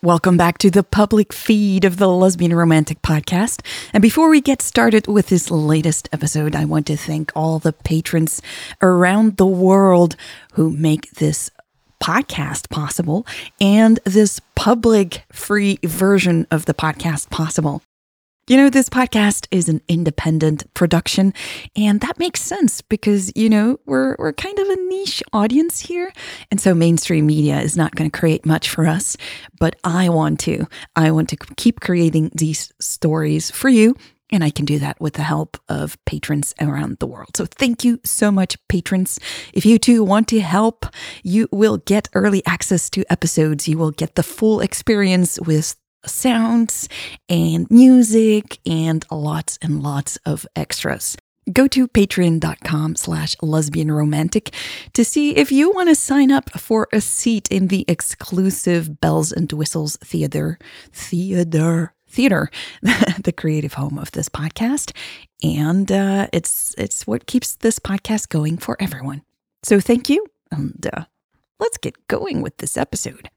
Welcome back to the public feed of the Lesbian Romantic Podcast. And before we get started with this latest episode, I want to thank all the patrons around the world who make this podcast possible and this public free version of the podcast possible. You know, this podcast is an independent production, and that makes sense because, you know, we're, we're kind of a niche audience here. And so mainstream media is not going to create much for us, but I want to. I want to keep creating these stories for you. And I can do that with the help of patrons around the world. So thank you so much, patrons. If you too want to help, you will get early access to episodes. You will get the full experience with sounds and music and lots and lots of extras. Go to patreon.com slash lesbian romantic to see if you want to sign up for a seat in the exclusive Bells and Whistles Theater, Theater, Theater, the creative home of this podcast. And uh, it's, it's what keeps this podcast going for everyone. So thank you. And uh, let's get going with this episode.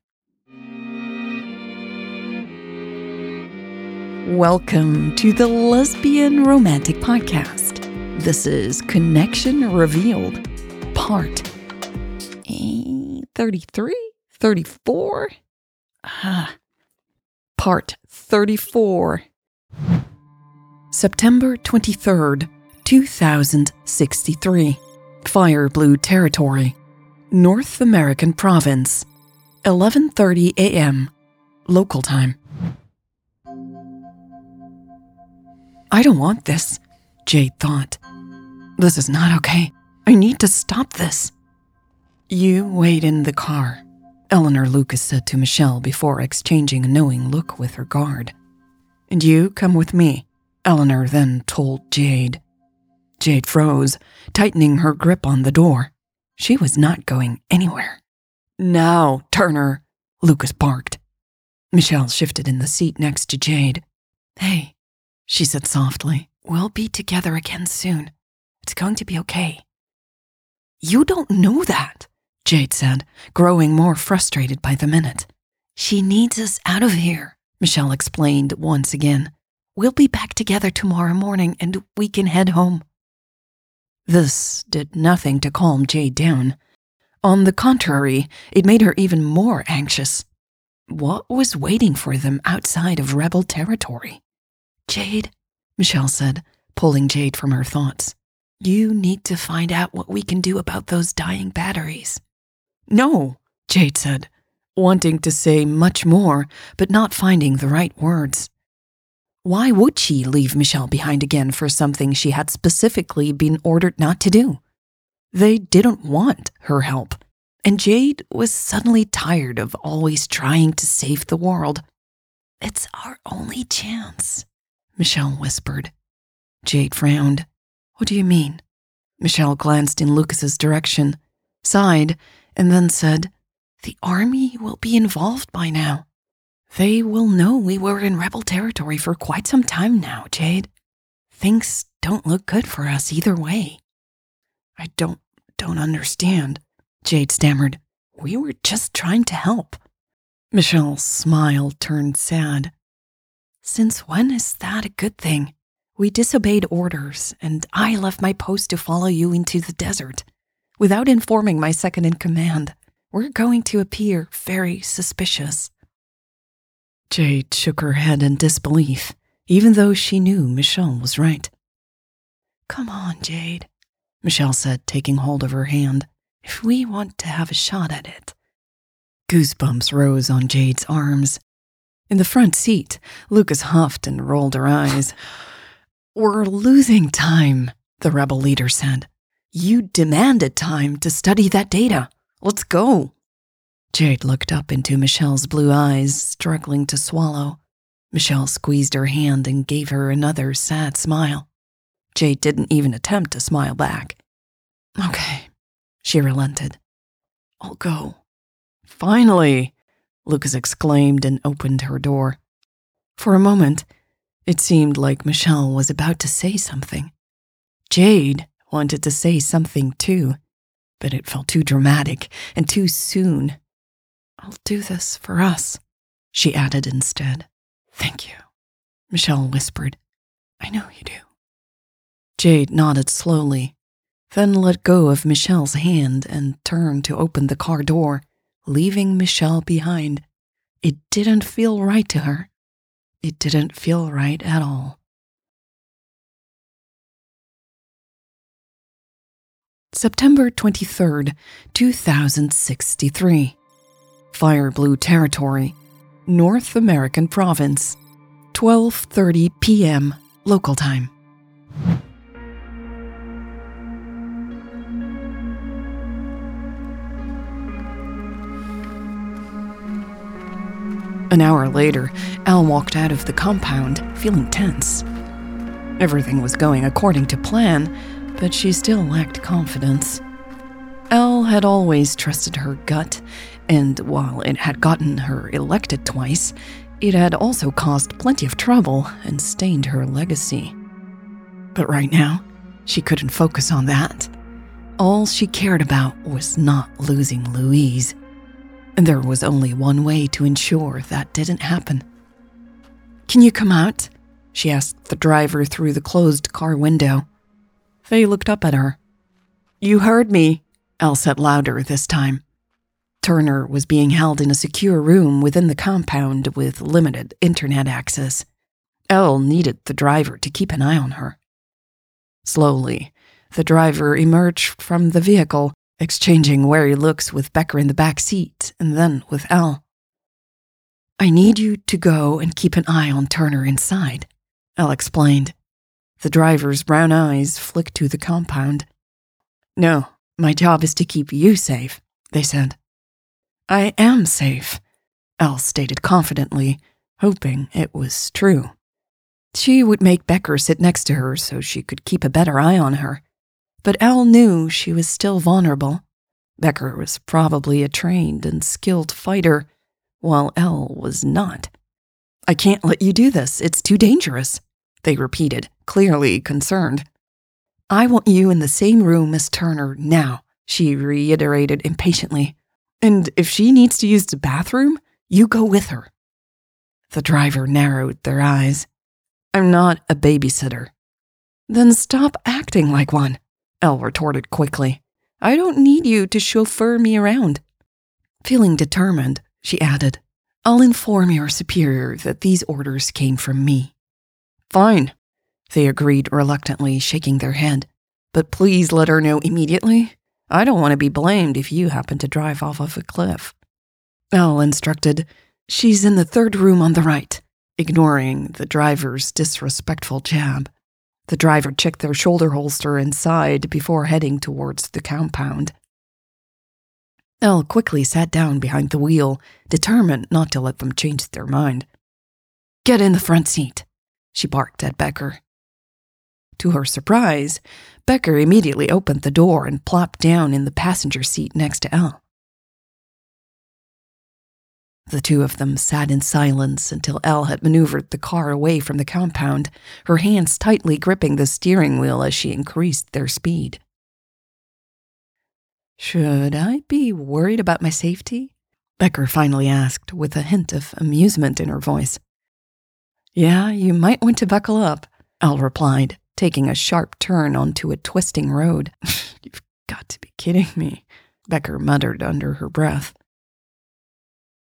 Welcome to the Lesbian Romantic Podcast. This is Connection Revealed, part 33, 34? Ah, part 34. September 23rd, 2063. Fire Blue Territory, North American Province. 11:30 a.m. local time. I don't want this, Jade thought. This is not okay. I need to stop this. You wait in the car, Eleanor Lucas said to Michelle before exchanging a knowing look with her guard. And you come with me, Eleanor then told Jade. Jade froze, tightening her grip on the door. She was not going anywhere. Now, Turner, Lucas barked. Michelle shifted in the seat next to Jade. Hey, she said softly. We'll be together again soon. It's going to be okay. You don't know that, Jade said, growing more frustrated by the minute. She needs us out of here, Michelle explained once again. We'll be back together tomorrow morning and we can head home. This did nothing to calm Jade down. On the contrary, it made her even more anxious. What was waiting for them outside of rebel territory? Jade, Michelle said, pulling Jade from her thoughts. You need to find out what we can do about those dying batteries. No, Jade said, wanting to say much more, but not finding the right words. Why would she leave Michelle behind again for something she had specifically been ordered not to do? They didn't want her help, and Jade was suddenly tired of always trying to save the world. It's our only chance, Michelle whispered. Jade frowned. What do you mean? Michelle glanced in Lucas's direction, sighed, and then said, The army will be involved by now. They will know we were in rebel territory for quite some time now, Jade. Things don't look good for us either way. I don't don't understand, Jade stammered. We were just trying to help. Michelle's smile turned sad. Since when is that a good thing? We disobeyed orders, and I left my post to follow you into the desert. Without informing my second in command, we're going to appear very suspicious. Jade shook her head in disbelief, even though she knew Michelle was right. Come on, Jade, Michelle said, taking hold of her hand. If we want to have a shot at it. Goosebumps rose on Jade's arms. In the front seat, Lucas huffed and rolled her eyes. We're losing time, the rebel leader said. You demanded time to study that data. Let's go. Jade looked up into Michelle's blue eyes, struggling to swallow. Michelle squeezed her hand and gave her another sad smile. Jade didn't even attempt to smile back. Okay, she relented. I'll go. Finally, Lucas exclaimed and opened her door. For a moment, it seemed like Michelle was about to say something. Jade wanted to say something too, but it felt too dramatic and too soon. I'll do this for us, she added instead. Thank you, Michelle whispered. I know you do. Jade nodded slowly, then let go of Michelle's hand and turned to open the car door, leaving Michelle behind. It didn't feel right to her. It didn't feel right at all. September 23rd, 2063. Fire Blue Territory, North American Province, 12:30 p.m. local time. An hour later, Elle walked out of the compound, feeling tense. Everything was going according to plan, but she still lacked confidence. Elle had always trusted her gut, and while it had gotten her elected twice, it had also caused plenty of trouble and stained her legacy. But right now, she couldn't focus on that. All she cared about was not losing Louise there was only one way to ensure that didn't happen. Can you come out? She asked the driver through the closed car window. They looked up at her. You heard me, Elle said louder this time. Turner was being held in a secure room within the compound with limited internet access. Elle needed the driver to keep an eye on her. Slowly, the driver emerged from the vehicle exchanging wary looks with Becker in the back seat and then with Elle. I need you to go and keep an eye on Turner inside, Elle explained. The driver's brown eyes flicked to the compound. No, my job is to keep you safe, they said. I am safe, Elle stated confidently, hoping it was true. She would make Becker sit next to her so she could keep a better eye on her but Elle knew she was still vulnerable. Becker was probably a trained and skilled fighter, while Elle was not. I can't let you do this. It's too dangerous, they repeated, clearly concerned. I want you in the same room as Turner now, she reiterated impatiently. And if she needs to use the bathroom, you go with her. The driver narrowed their eyes. I'm not a babysitter. Then stop acting like one. Elle retorted quickly. I don't need you to chauffeur me around. Feeling determined, she added, I'll inform your superior that these orders came from me. Fine, they agreed reluctantly, shaking their head. But please let her know immediately. I don't want to be blamed if you happen to drive off of a cliff. Elle instructed, She's in the third room on the right, ignoring the driver's disrespectful jab. The driver checked their shoulder holster and sighed before heading towards the compound. Elle quickly sat down behind the wheel, determined not to let them change their mind. Get in the front seat, she barked at Becker. To her surprise, Becker immediately opened the door and plopped down in the passenger seat next to Elle. The two of them sat in silence until Elle had maneuvered the car away from the compound, her hands tightly gripping the steering wheel as she increased their speed. Should I be worried about my safety? Becker finally asked, with a hint of amusement in her voice. Yeah, you might want to buckle up, Elle replied, taking a sharp turn onto a twisting road. You've got to be kidding me, Becker muttered under her breath.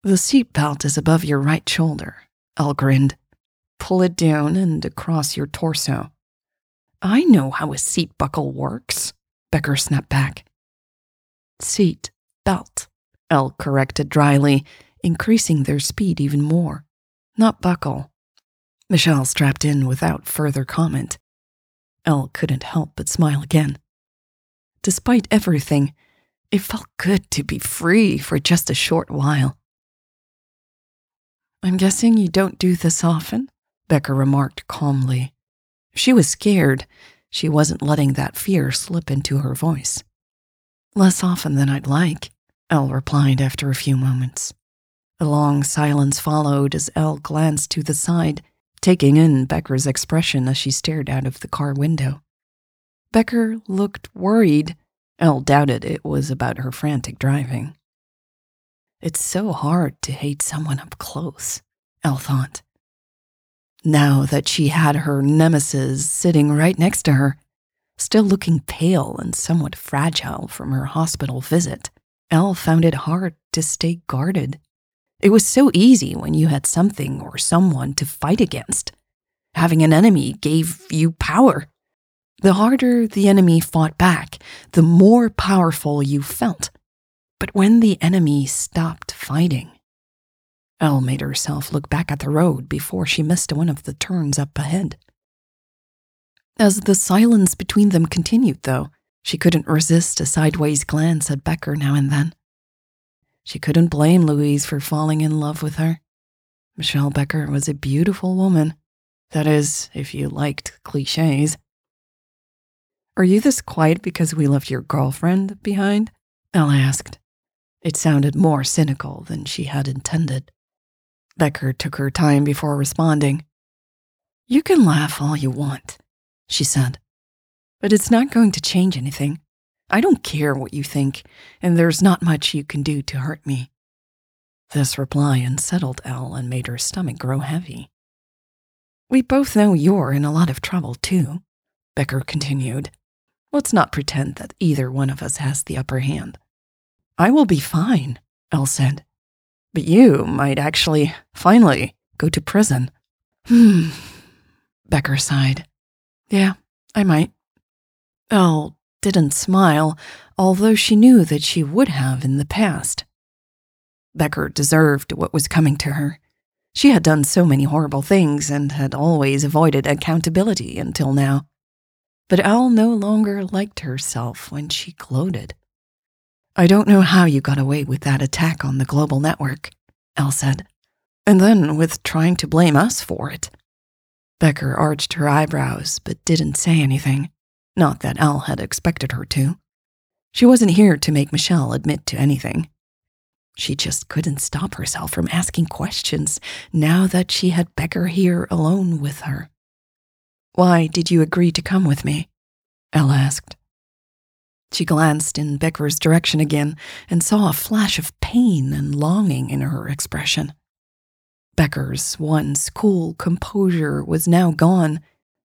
The seat belt is above your right shoulder, Elle grinned. Pull it down and across your torso. I know how a seat buckle works, Becker snapped back. Seat belt, Elle corrected dryly, increasing their speed even more. Not buckle. Michelle strapped in without further comment. Elle couldn't help but smile again. Despite everything, it felt good to be free for just a short while. I'm guessing you don't do this often? Becker remarked calmly. She was scared. She wasn't letting that fear slip into her voice. Less often than I'd like, Elle replied after a few moments. A long silence followed as Elle glanced to the side, taking in Becker's expression as she stared out of the car window. Becker looked worried. Elle doubted it was about her frantic driving. It's so hard to hate someone up close, thought. Now that she had her nemesis sitting right next to her, still looking pale and somewhat fragile from her hospital visit, Elle found it hard to stay guarded. It was so easy when you had something or someone to fight against. Having an enemy gave you power. The harder the enemy fought back, the more powerful you felt. But when the enemy stopped fighting, Elle made herself look back at the road before she missed one of the turns up ahead. As the silence between them continued, though, she couldn't resist a sideways glance at Becker now and then. She couldn't blame Louise for falling in love with her. Michelle Becker was a beautiful woman. That is, if you liked cliches. Are you this quiet because we left your girlfriend behind? Elle asked. It sounded more cynical than she had intended. Becker took her time before responding. You can laugh all you want, she said, but it's not going to change anything. I don't care what you think, and there's not much you can do to hurt me. This reply unsettled Elle and made her stomach grow heavy. We both know you're in a lot of trouble, too, Becker continued. Let's not pretend that either one of us has the upper hand. I will be fine, Elle said. But you might actually, finally, go to prison. Hmm. Becker sighed. Yeah, I might. Elle didn't smile, although she knew that she would have in the past. Becker deserved what was coming to her. She had done so many horrible things and had always avoided accountability until now. But Elle no longer liked herself when she gloated. I don't know how you got away with that attack on the global network, Elle said, and then with trying to blame us for it. Becker arched her eyebrows but didn't say anything. Not that Elle had expected her to. She wasn't here to make Michelle admit to anything. She just couldn't stop herself from asking questions now that she had Becker here alone with her. Why did you agree to come with me? Elle asked. She glanced in Becker's direction again and saw a flash of pain and longing in her expression. Becker's once cool composure was now gone,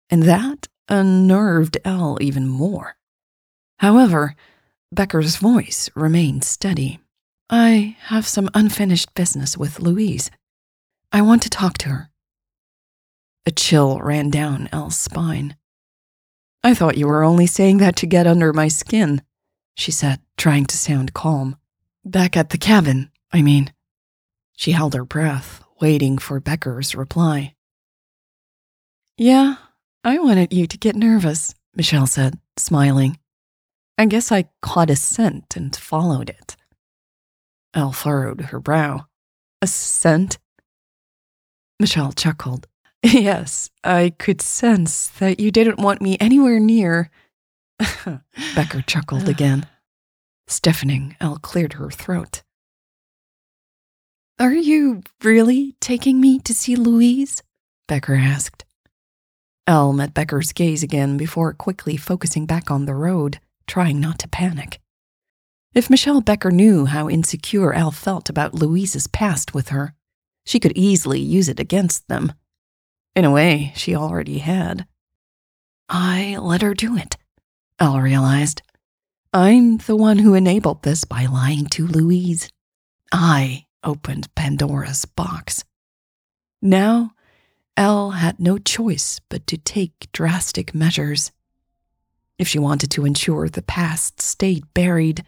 and that unnerved Elle even more. However, Becker's voice remained steady. I have some unfinished business with Louise. I want to talk to her. A chill ran down Elle's spine. I thought you were only saying that to get under my skin, she said, trying to sound calm. Back at the cabin, I mean. She held her breath, waiting for Becker's reply. Yeah, I wanted you to get nervous, Michelle said, smiling. I guess I caught a scent and followed it. Elle furrowed her brow. A scent? Michelle chuckled. Yes, I could sense that you didn't want me anywhere near. Becker chuckled again. Stiffening, Elle cleared her throat. Are you really taking me to see Louise? Becker asked. Elle met Becker's gaze again before quickly focusing back on the road, trying not to panic. If Michelle Becker knew how insecure Elle felt about Louise's past with her, she could easily use it against them. In a way, she already had. I let her do it. Elle realized. I'm the one who enabled this by lying to Louise. I opened Pandora's box. Now, Elle had no choice but to take drastic measures. If she wanted to ensure the past stayed buried,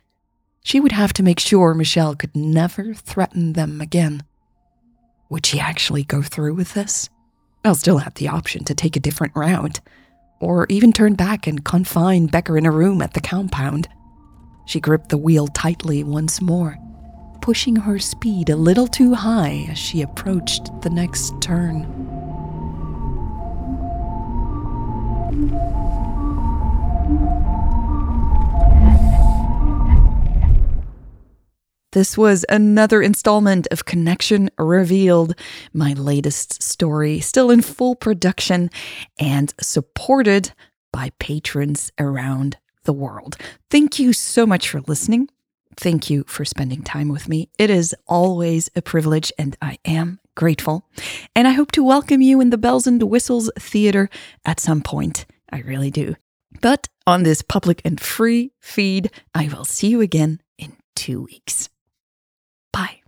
she would have to make sure Michelle could never threaten them again. Would she actually go through with this? Elle still had the option to take a different route, or even turn back and confine Becker in a room at the compound. She gripped the wheel tightly once more, pushing her speed a little too high as she approached the next turn. This was another installment of Connection Revealed, my latest story, still in full production and supported by patrons around the world. Thank you so much for listening. Thank you for spending time with me. It is always a privilege, and I am grateful. And I hope to welcome you in the Bells and Whistles Theater at some point. I really do. But on this public and free feed, I will see you again in two weeks. Bye.